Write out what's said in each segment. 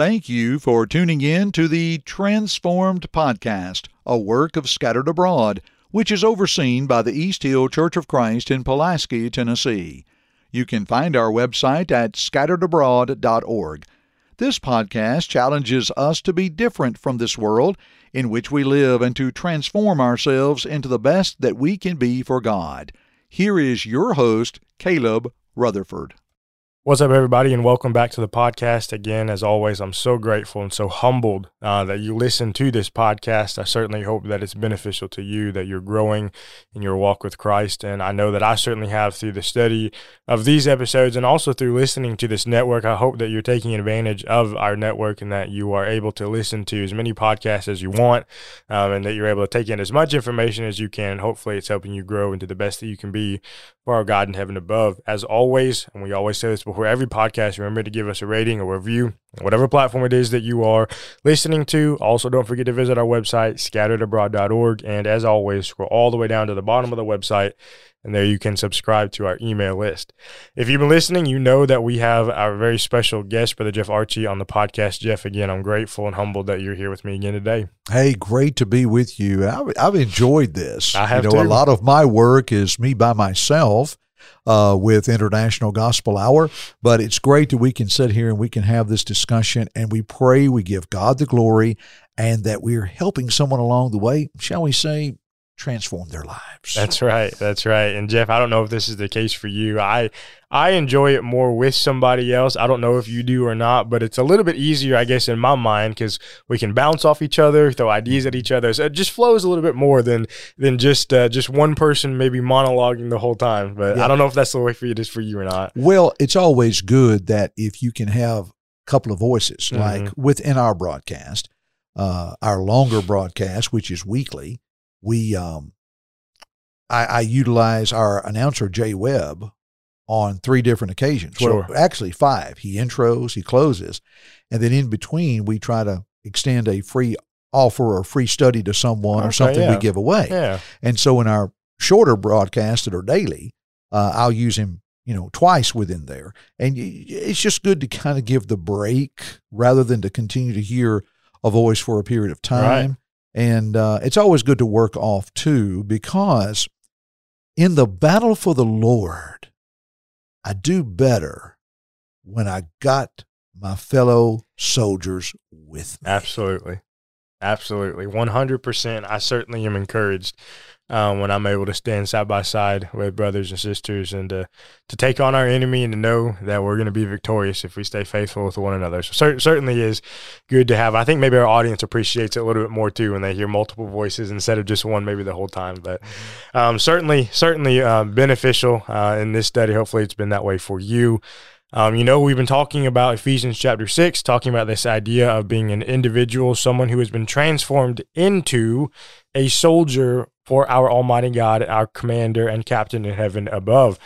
Thank you for tuning in to the Transformed Podcast, a work of Scattered Abroad, which is overseen by the East Hill Church of Christ in Pulaski, Tennessee. You can find our website at scatteredabroad.org. This podcast challenges us to be different from this world in which we live and to transform ourselves into the best that we can be for God. Here is your host, Caleb Rutherford. What's up, everybody, and welcome back to the podcast. Again, as always, I'm so grateful and so humbled uh, that you listen to this podcast. I certainly hope that it's beneficial to you, that you're growing in your walk with Christ. And I know that I certainly have through the study of these episodes and also through listening to this network. I hope that you're taking advantage of our network and that you are able to listen to as many podcasts as you want um, and that you're able to take in as much information as you can. Hopefully, it's helping you grow into the best that you can be for our God in heaven above. As always, and we always say this before every podcast, remember to give us a rating or review, whatever platform it is that you are listening to. Also, don't forget to visit our website, scatteredabroad.org. And as always, scroll all the way down to the bottom of the website and there you can subscribe to our email list. If you've been listening, you know that we have our very special guest, Brother Jeff Archey, on the podcast. Jeff, again, I'm grateful and humbled that you're here with me again today. Hey, great to be with you. I've, I've enjoyed this. I have you know, too. a lot of my work is me by myself. Uh, with International Gospel Hour. But it's great that we can sit here and we can have this discussion and we pray, we give God the glory, and that we're helping someone along the way, shall we say, transform their lives. That's right. That's right. And Jeff, I don't know if this is the case for you. I I enjoy it more with somebody else. I don't know if you do or not, but it's a little bit easier, I guess, in my mind because we can bounce off each other, throw ideas at each other. So it just flows a little bit more than than just uh, just one person maybe monologuing the whole time. But Yeah. I don't know if that's the way for you, it is for you or not. Well, it's always good that if you can have a couple of voices, Mhm. like within our broadcast, uh, our longer broadcast, which is weekly, we um, I, I utilize our announcer Jay Webb on three different occasions. Well, actually five. He intros, he closes, and then in between we try to extend a free offer or free study to someone or something yeah. we give away. Yeah. And so in our shorter broadcasts that are daily, uh, I'll use him, you know, twice within there. And it's just good to kind of give the break rather than to continue to hear a voice for a period of time. And uh, it's always good to work off too, because in the battle for the Lord, I do better when I got my fellow soldiers with me. Absolutely. Absolutely. 100%. I certainly am encouraged um, when I'm able to stand side by side with brothers and sisters and to, to take on our enemy and to know that we're going to be victorious if we stay faithful with one another. So cer- certainly is good to have. I think maybe our audience appreciates it a little bit more too when they hear multiple voices instead of just one maybe the whole time. But um, certainly, certainly um, beneficial uh, in this study. Hopefully it's been that way for you. Um, you know, we've been talking about Ephesians chapter 6, talking about this idea of being an individual, someone who has been transformed into a soldier for our Almighty God, our commander and captain in heaven above.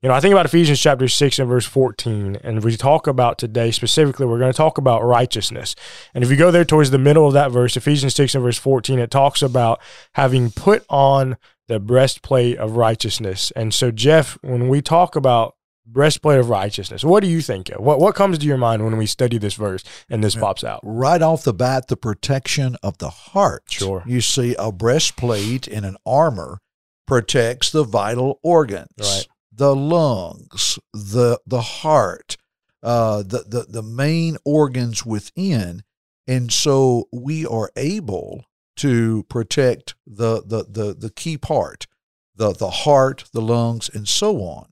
You know, I think about Ephesians chapter 6 and verse 14, and we talk about today specifically, we're going to talk about righteousness. And if you go there towards the middle of that verse, Ephesians 6 and verse 14, it talks about having put on the breastplate of righteousness. And so, Jeff, when we talk about breastplate of righteousness. What do you think of? What what comes to your mind when we study this verse and this pops out? right off the bat, the protection of the heart. Sure. You see, a breastplate and an armor protects the vital organs, Right. the lungs, the the heart, uh, the, the the main organs within, and so we are able to protect the the the, the key part, the the heart, the lungs, and so on.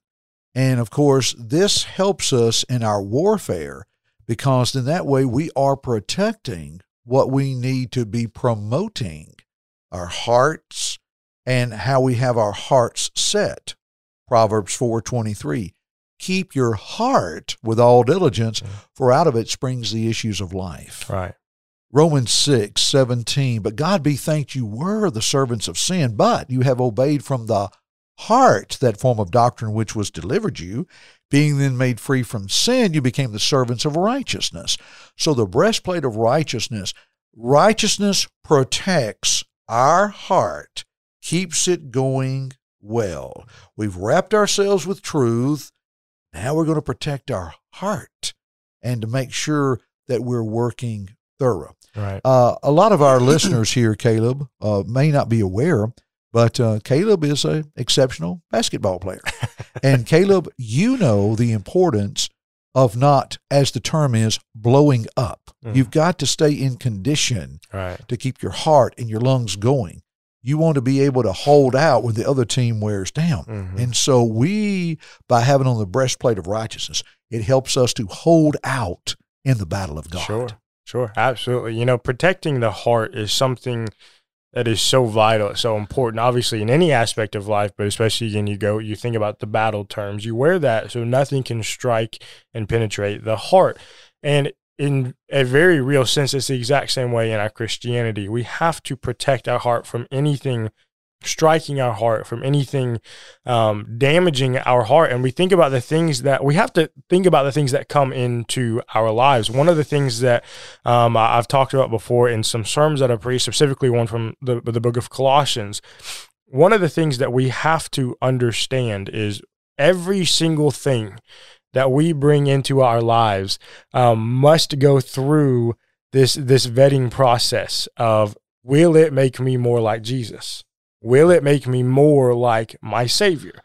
And of course, this helps us in our warfare because in that way we are protecting what we need to be promoting our hearts and how we have our hearts set. Proverbs 4:23 Keep your heart with all diligence mm. for out of it springs the issues of life. Right. Romans 6, 17. But God be thanked you were the servants of sin, but you have obeyed from the heart that form of doctrine which was delivered you. Being then made free from sin, you became the servants of righteousness. So the breastplate of righteousness, righteousness protects our heart, keeps it going well. We've wrapped ourselves with truth. Now we're going to protect our heart and to make sure that we're working thorough. Right. Uh, a lot of our listeners here, Caleb, uh, may not be aware, but uh, Caleb is an exceptional basketball player, and Caleb, you know the importance of not, as the term is, blowing up. Mhm. You've got to stay in condition Right. to keep your heart and your lungs going. You want to be able to hold out when the other team wears down. Mhm. And so we, by having on the breastplate of righteousness, it helps us to hold out in the battle of God. Sure. Sure. Absolutely. You know, protecting the heart is something that is so vital, so important, obviously in any aspect of life, but especially when you go, you think about the battle terms, you wear that so nothing can strike and penetrate the heart. And in a very real sense, it's the exact same way in our Christianity. We have to protect our heart from anything striking our heart, from anything um, damaging our heart. And we think about the things that we have to think about the things that come into our lives. One of the things that um, I've talked about before in some sermons that I preached, specifically one from the, the book of Colossians, one of the things that we have to understand is every single thing that we bring into our lives um, must go through this this vetting process of will it make me more like Jesus? Will it make me more like my Savior?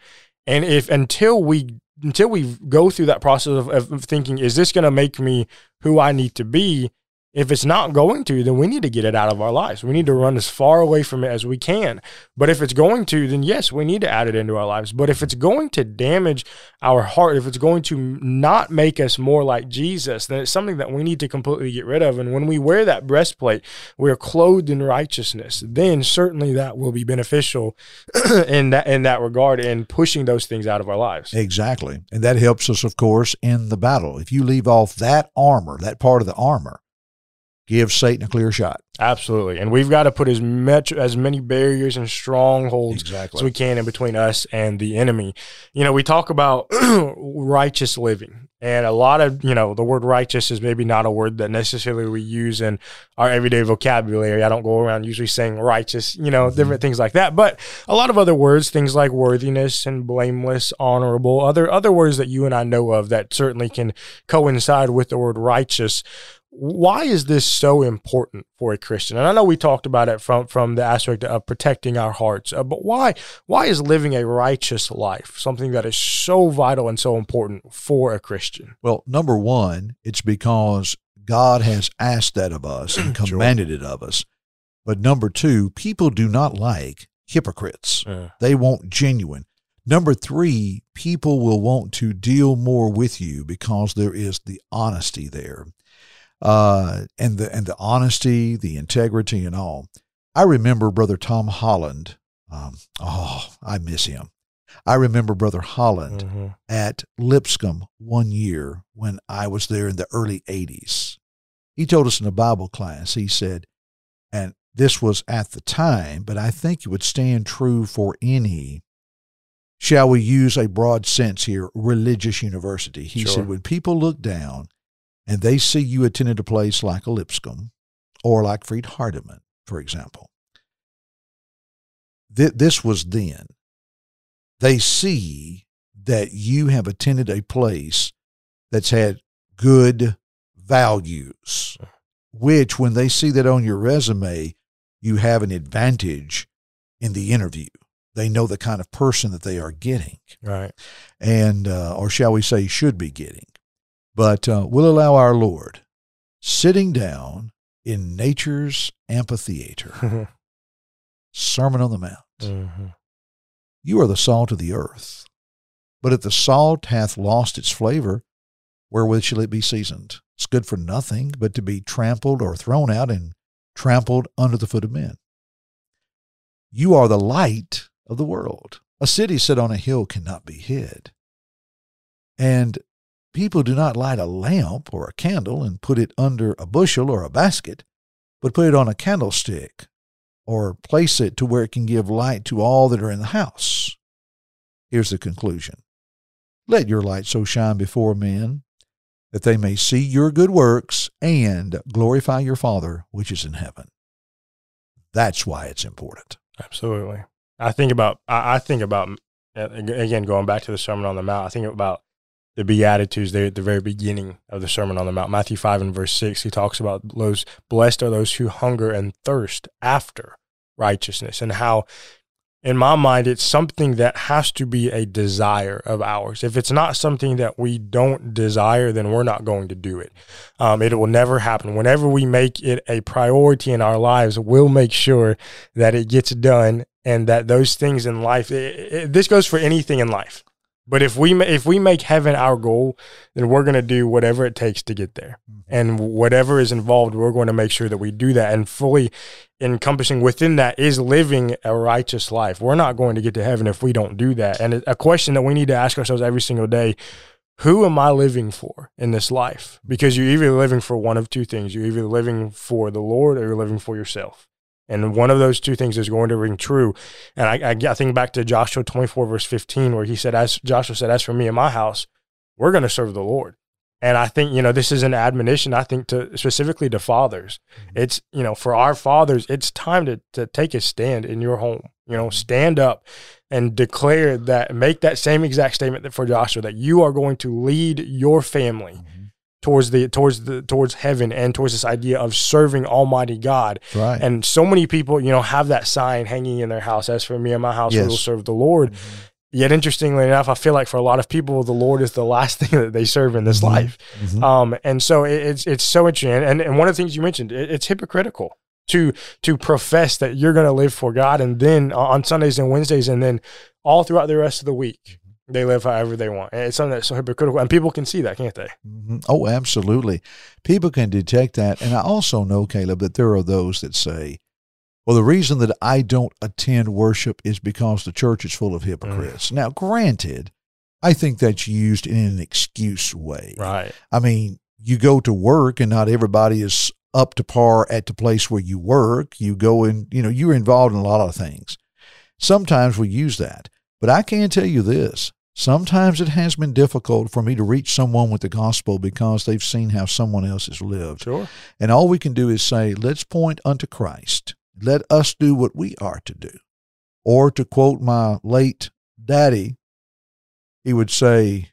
And if until we until we go through that process of, of thinking, is this going to make me who I need to be? If it's not going to, then we need to get it out of our lives. We need to run as far away from it as we can. But if it's going to, then yes, we need to add it into our lives. But if it's going to damage our heart, if it's going to not make us more like Jesus, then it's something that we need to completely get rid of. And when we wear that breastplate, we're clothed in righteousness. Then certainly that will be beneficial in that in that regard in pushing those things out of our lives. Exactly. And that helps us, of course, in the battle. If you leave off that armor, that part of the armor, give Satan a clear shot. Absolutely. And we've got to put as much as many barriers and strongholds Exactly. as we can in between us and the enemy. You know, we talk about righteous living. And a lot of, you know, the word righteous is maybe not a word that necessarily we use in our everyday vocabulary. I don't go around usually saying righteous, you know, mm-hmm. different things like that. But a lot of other words, things like worthiness and blameless, honorable, other other words that you and I know of that certainly can coincide with the word righteous why is this so important for a Christian? And I know we talked about it from from the aspect of protecting our hearts, uh, but why why is living a righteous life something that is so vital and so important for a Christian? Well, number one, it's because God has asked that of us and Sure. commanded it of us. But number two, people do not like hypocrites. Uh, They want genuine. Number three, people will want to deal more with you because there is the honesty there, uh, and the and the honesty, the integrity, and all. I remember Brother Tom Holland. Um, oh, I miss him. I remember Brother Holland mhm. at Lipscomb one year when I was there in the early 80s. He told us in a Bible class, he said, and this was at the time, but I think it would stand true for any, shall we use a broad sense here, religious university. He Sure. said, when people look down and they see you attended a place like a Lipscomb or like Freed-Hardeman, for example, th- this was then. They see that you have attended a place that's had good values, which when they see that on your resume, you have an advantage in the interview. They know the kind of person that they are getting, Right. and uh, or shall we say, should be getting. But uh, we'll allow our Lord sitting down in nature's amphitheater, Sermon on the Mount. Mhm. You are the salt of the earth. But if the salt hath lost its flavor, wherewith shall it be seasoned? It's good for nothing but to be trampled or thrown out and trampled under the foot of men. You are the light of the world. A city set on a hill cannot be hid. And people do not light a lamp or a candle and put it under a bushel or a basket, but put it on a candlestick or place it to where it can give light to all that are in the house. Here's the conclusion Let your light so shine before men that they may see your good works and glorify your Father which is in heaven. That's why it's important. Absolutely. I think about I, think about again going back to the Sermon on the Mount. I think about the Beatitudes there at the very beginning of the Sermon on the Mount. Matthew 5 and verse 6, he talks about those blessed are those who hunger and thirst after righteousness and how in my mind, it's something that has to be a desire of ours. If it's not something that we don't desire, then we're not going to do it. Um, it will never happen. Whenever we make it a priority in our lives, we'll make sure that it gets done and that those things in life, it, it, this goes for anything in life. But if we if we make heaven our goal, then we're going to do whatever it takes to get there, mm-hmm. and whatever is involved, we're going to make sure that we do that. And fully encompassing within that is living a righteous life. We're not going to get to heaven if we don't do that. And a question that we need to ask ourselves every single day: Who am I living for in this life? Because you're either living for one of two things: you're either living for the Lord or you're living for yourself. And one of those two things is going to ring true. And I, I, I think back to Joshua 24, verse 15, where he said, as Joshua said, as for me and my house, we're going to serve the Lord. And I think, you know, this is an admonition, I think, to specifically to fathers. Mm-hmm. It's, you know, for our fathers, it's time to, to take a stand in your home. You know, stand up and declare that, make that same exact statement that for Joshua that you are going to lead your family. Mm-hmm towards the towards the towards heaven and towards this idea of serving Almighty God. Right. And so many people, you know, have that sign hanging in their house. As for me and my house, yes. we will serve the Lord. Mm-hmm. Yet, interestingly enough, I feel like for a lot of people, the Lord is the last thing that they serve in this mm-hmm. life. Mm-hmm. Um, and so it, it's it's so interesting. And and one of the things you mentioned, it, it's hypocritical to to profess that you're going to live for God, and then on Sundays and Wednesdays, and then all throughout the rest of the week, they live however they want. And it's something that's so hypocritical. And people can see that, can't they? Mm-hmm. Oh, absolutely. People can detect that. And I also know, Caleb, that there are those that say, well, the reason that I don't attend worship is because the church is full of hypocrites. Mm. Now, granted, I think that's used in an excuse way. Right. I mean, you go to work and not everybody is up to par at the place where you work. You go and, you know, you're involved in a lot of things. Sometimes we use that. But I can tell you this Sometimes it has been difficult for me to reach someone with the gospel because they've seen how someone else has lived. Sure. And all we can do is say, let's point unto Christ. Let us do what we are to do. Or to quote my late daddy, he would say,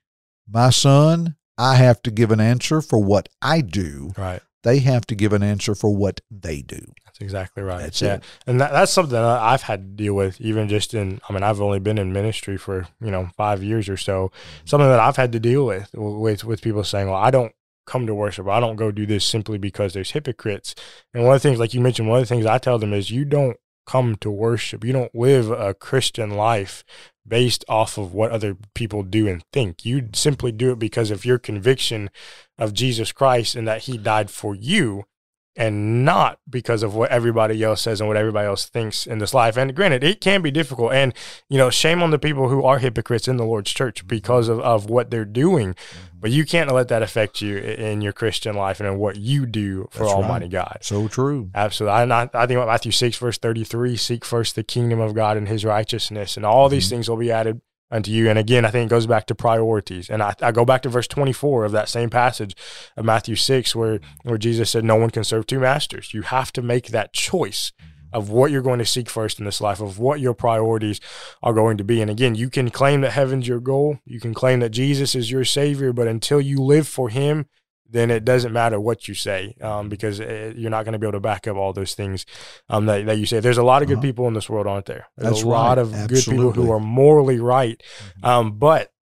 My son, I have to give an answer for what I do. Right. They have to give an answer for what they do. Exactly right. That's yeah. it. And that, that's something that I've had to deal with, even just in, I mean, I've only been in ministry for, you know, five years or so. Something that I've had to deal with, with, with people saying, well, I don't come to worship. I don't go do this simply because there's hypocrites. And one of the things, like you mentioned, one of the things I tell them is you don't come to worship. You don't live a Christian life based off of what other people do and think. You simply do it because of your conviction of Jesus Christ and that he died for you and not because of what everybody else says and what everybody else thinks in this life. And granted, it can be difficult. And, you know, shame on the people who are hypocrites in the Lord's church because of, of what they're doing. Mm-hmm. But you can't let that affect you in your Christian life and in what you do for That's Almighty right. God. So true. Absolutely. I, I think about Matthew 6, verse 33 seek first the kingdom of God and his righteousness, and all these mm-hmm. things will be added unto you. And again, I think it goes back to priorities. And I, I go back to verse 24 of that same passage of Matthew 6, where, where Jesus said, No one can serve two masters. You have to make that choice of what you're going to seek first in this life, of what your priorities are going to be. And again, you can claim that heaven's your goal. You can claim that Jesus is your Savior, but until you live for Him, then it doesn't matter what you say um, because it, eh, you're not going to be able to back up all those things um, that, that you say. There's a lot of good uh-huh. people in this world, aren't there? There's That's a lot right. of Absolutely. good people who are morally right. Mm-hmm. Um, but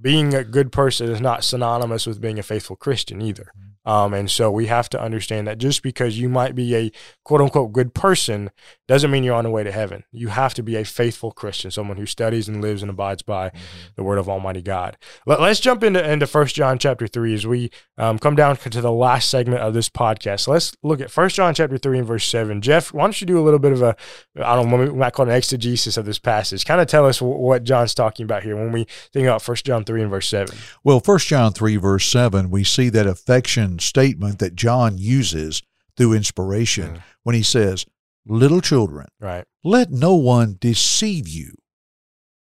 being a good person is not synonymous with being a faithful Christian either. Um, and so we have to understand that just because you might be a quote unquote good person doesn't mean you're on the way to heaven. You have to be a faithful Christian, someone who studies and lives and abides by mm-hmm. the word of Almighty God. Let, us jump into into First John chapter three as we um, come down to the last segment of this podcast. So let's look at First John chapter three and verse seven. Jeff, why don't you do a little bit of a I don't know we might call it an exegesis of this passage. Kind of tell us what John's talking about here when we think about First John three and verse seven. Well, First John three verse seven, we see that affection statement that John uses through inspiration mm. when he says, Little children, right. let no one deceive you.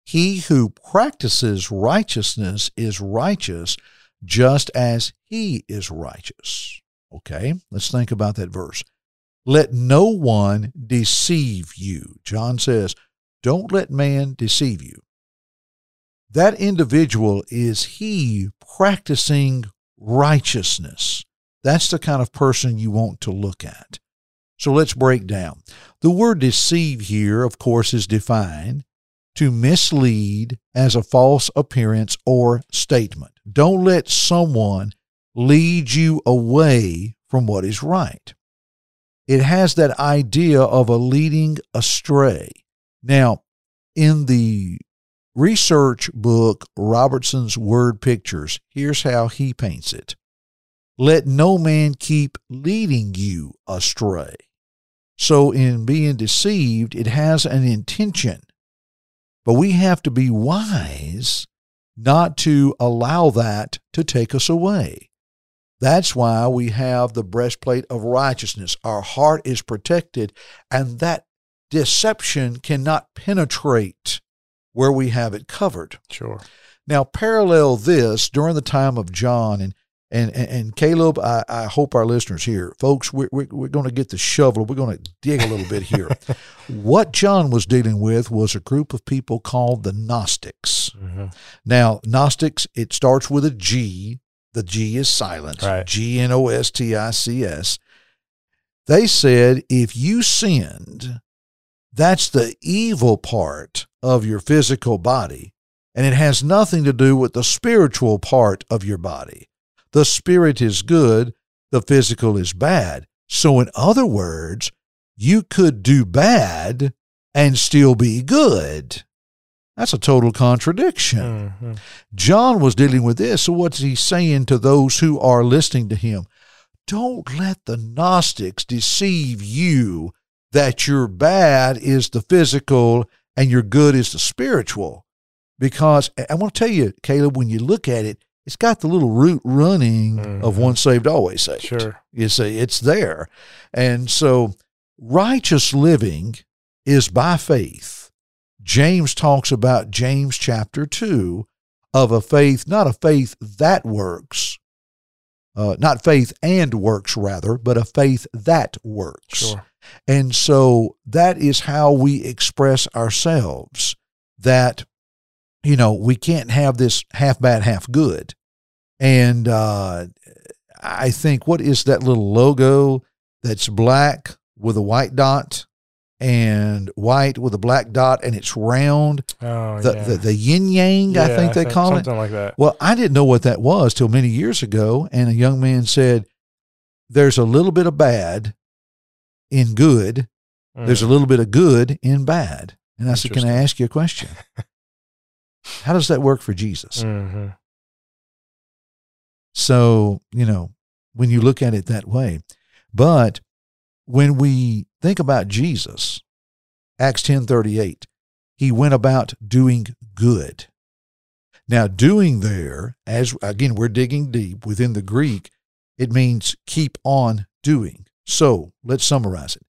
He who practices righteousness is righteous just as he is righteous. Okay, let's think about that verse. Let no one deceive you. John says, Don't let man deceive you. that individual is he practicing righteousness. That's the kind of person you want to look at. So let's break down. The word deceive here, of course, is defined to mislead as a false appearance or statement. Don't let someone lead you away from what is right. It has that idea of a leading astray. Now, in the research book Robertson's Word Pictures, here's how he paints it Let no man keep leading you astray. So, in being deceived, it has an intention. But we have to be wise not to allow that to take us away. That's why we have the breastplate of righteousness. Our heart is protected, and that deception cannot penetrate where we have it covered. Sure. Now, parallel this during the time of John and and, and, and Caleb, I, I, hope our listeners here, folks, we're, we're, we're going to get the shovel. We're going to dig a little bit here. what John was dealing with was a group of people called the Gnostics. Mm-hmm. Now, Gnostics, it starts with a G. The G is silent. Right. G N O S T I C S. They said if you sinned, that's the evil part of your physical body, and it has nothing to do with the spiritual part of your body. The spirit is good, the physical is bad. So, in other words, you could do bad and still be good. That's a total contradiction. Mm-hmm. John was dealing with this. So, what's he saying to those who are listening to him? Don't let the Gnostics deceive you that your bad is the physical and your good is the spiritual. Because I want to tell you, Caleb, when you look at it, it's got the little root running mm-hmm. of once saved, always saved. Sure. You see, it's there. And so righteous living is by faith. James talks about James chapter 2 of a faith, not a faith that works, uh, not faith and works, rather, but a faith that works. Sure. And so that is how we express ourselves that you know, we can't have this half bad, half good. And uh, I think, what is that little logo that's black with a white dot and white with a black dot and it's round? Oh, the, yeah. the, the yin yang, yeah, I think they call something it. Something like that. Well, I didn't know what that was till many years ago. And a young man said, There's a little bit of bad in good, mm. there's a little bit of good in bad. And I said, Can I ask you a question? How does that work for Jesus? Mm-hmm. So, you know, when you look at it that way. But when we think about Jesus, Acts 10:38, he went about doing good. Now, doing there, as again, we're digging deep within the Greek, it means keep on doing. So let's summarize it.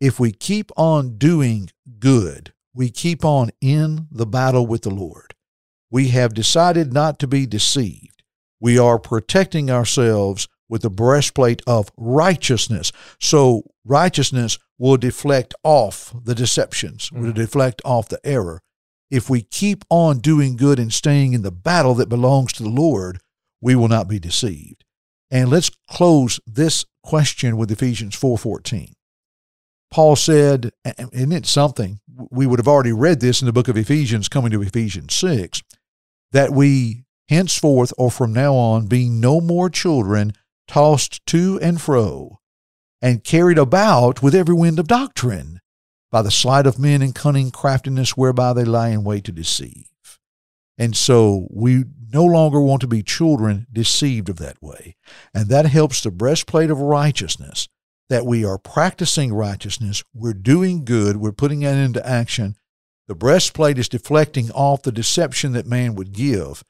If we keep on doing good, we keep on in the battle with the Lord. We have decided not to be deceived. We are protecting ourselves with the breastplate of righteousness. So righteousness will deflect off the deceptions, will mm. deflect off the error. If we keep on doing good and staying in the battle that belongs to the Lord, we will not be deceived. And let's close this question with Ephesians 4:14. Paul said, and it's something we would have already read this in the book of Ephesians, coming to Ephesians 6, that we henceforth or from now on be no more children tossed to and fro and carried about with every wind of doctrine by the sleight of men and cunning craftiness whereby they lie in wait to deceive. And so we no longer want to be children deceived of that way. And that helps the breastplate of righteousness that we are practicing righteousness, we're doing good, we're putting it into action. The breastplate is deflecting off the deception that man would give,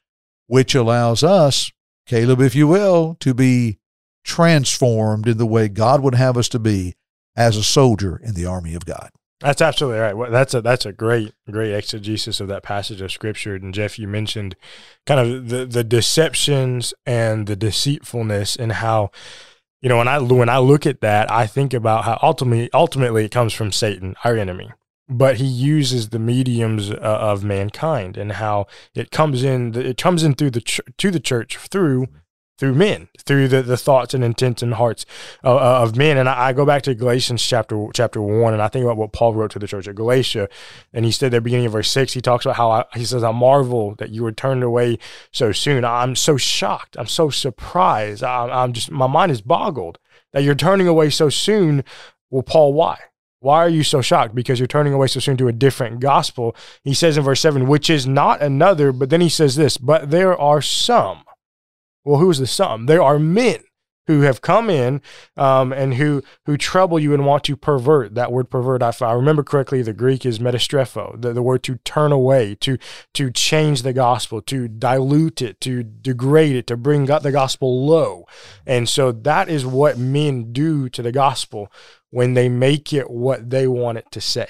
which allows us, Caleb, if you will, to be transformed in the way God would have us to be as a soldier in the army of God. That's absolutely right. Well, that's a that's a great great exegesis of that passage of scripture. And Jeff, you mentioned kind of the the deceptions and the deceitfulness and how you know when I when I look at that, I think about how ultimately ultimately it comes from Satan, our enemy. but he uses the mediums uh, of mankind and how it comes in it comes in through the ch- to the church through through men through the, the thoughts and intents and hearts of, uh, of men and I, I, go back to galatians chapter chapter 1 and i think about what paul wrote to the church at galatia and he said at the beginning of verse 6 he talks about how I, he says i marvel that you were turned away so soon i'm so shocked i'm so surprised I, i'm just my mind is boggled that you're turning away so soon well paul why why are you so shocked? Because you're turning away so soon to a different gospel. He says in verse 7, which is not another, but then he says this, but there are some. Well, who's the some? There are men who have come in um, and who who trouble you and want to pervert. That word pervert, if I remember correctly, the Greek is metastrepho, the, the word to turn away, to to change the gospel, to dilute it, to degrade it, to bring the gospel low. And so that is what men do to the gospel when they make it what they want it to say.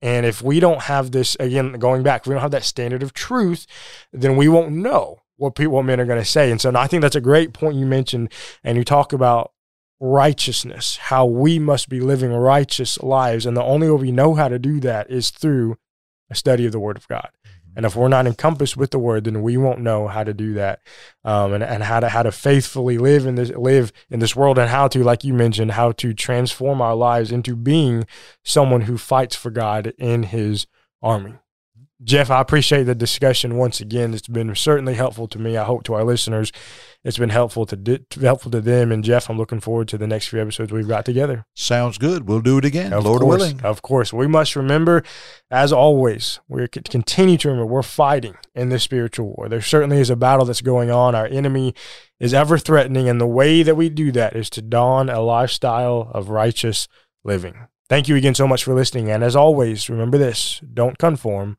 And if we don't have this, again, going back, if we don't have that standard of truth, then we won't know what people, what men are going to say. And so I think that's a great point you mentioned. And you talk about righteousness, how we must be living righteous lives. And the only way we know how to do that is through a study of the Word of God. And if we're not encompassed with the word, then we won't know how to do that, um, and, and how to how to faithfully live in this live in this world, and how to, like you mentioned, how to transform our lives into being someone who fights for God in His army. Jeff, I appreciate the discussion once again. It's been certainly helpful to me. I hope to our listeners, it's been helpful to di- helpful to them. And Jeff, I'm looking forward to the next few episodes we've got together. Sounds good. We'll do it again, of Lord course, willing. Of course, we must remember, as always, we continue to remember we're fighting in this spiritual war. There certainly is a battle that's going on. Our enemy is ever threatening, and the way that we do that is to don a lifestyle of righteous living. Thank you again so much for listening. And as always, remember this: don't conform